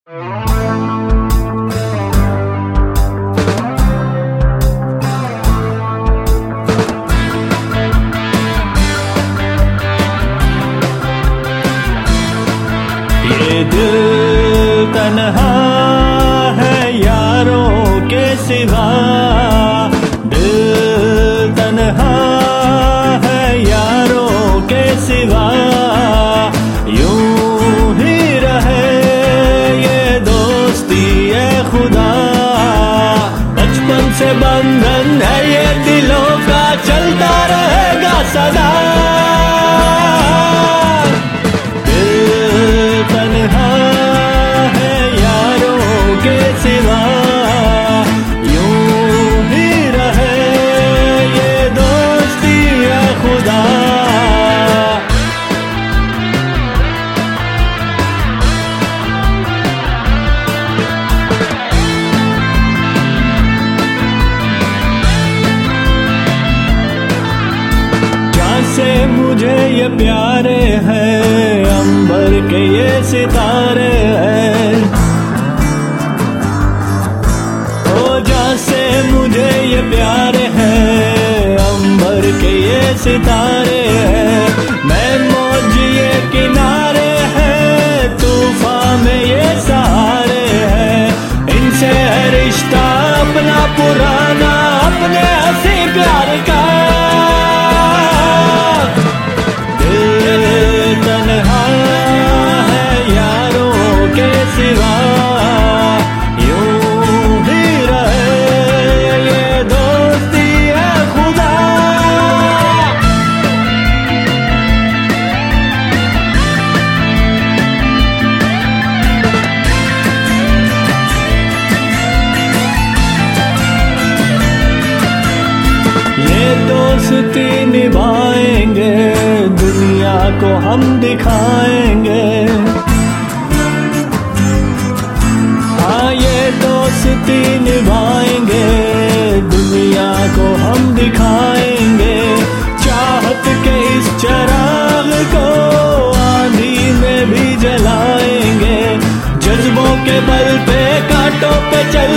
ये दिल तन्हा है यारों के सिवा। से बंधन है ये दिलों का चलता रहेगा सदा। से मुझे ये प्यारे हैं, अंबर के ये सितारे हैं। ओ जहाँ से मुझे ये प्यारे हैं, अंबर के ये सितारे हैं। मैं मौज ये किनारे हैं, तूफ़ान में ये सहारे हैं। इनसे है रिश्ता अपना पुराना। दोस्ती निभाएँगे, दुनिया को हम दिखाएँगे। हाँ ये दोस्ती निभाएँगे, दुनिया को हम दिखाएँगे। चाहत के इस चराग को आंधी में भी जलाएँगे। जज्बों के बल पे, कांटों पे चल